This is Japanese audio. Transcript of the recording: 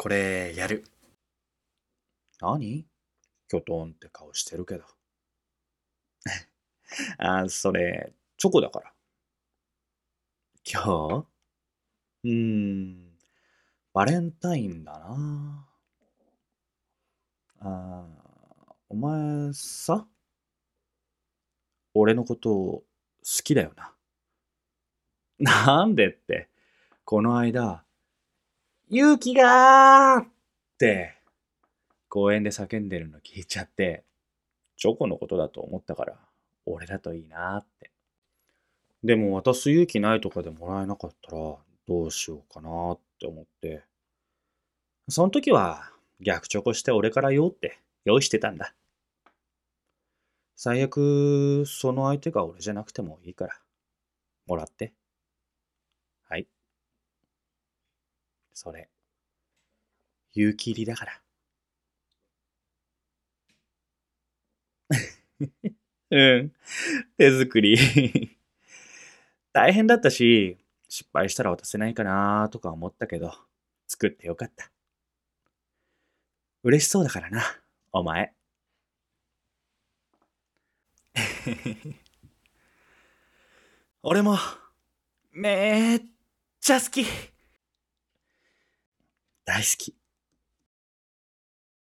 これ、やる。何？キョトンって顔してるけど。あ、それ、チョコだから。今日？うーん、バレンタインだな。あーお前さ、俺のこと好きだよな。なんでって、この間、勇気がーって、公園で叫んでるの聞いちゃって、チョコのことだと思ったから、俺だといいなーって。でも渡す勇気ないとかでもらえなかったら、どうしようかなーって思って。その時は、逆チョコして俺からよって用意してたんだ。最悪、その相手が俺じゃなくてもいいから、もらって。はい。それ、勇気入りだから。うん。手作り。大変だったし、失敗したら渡せないかなとか思ったけど、作ってよかった。嬉しそうだからな、お前。俺も、めっちゃ好き。大好き。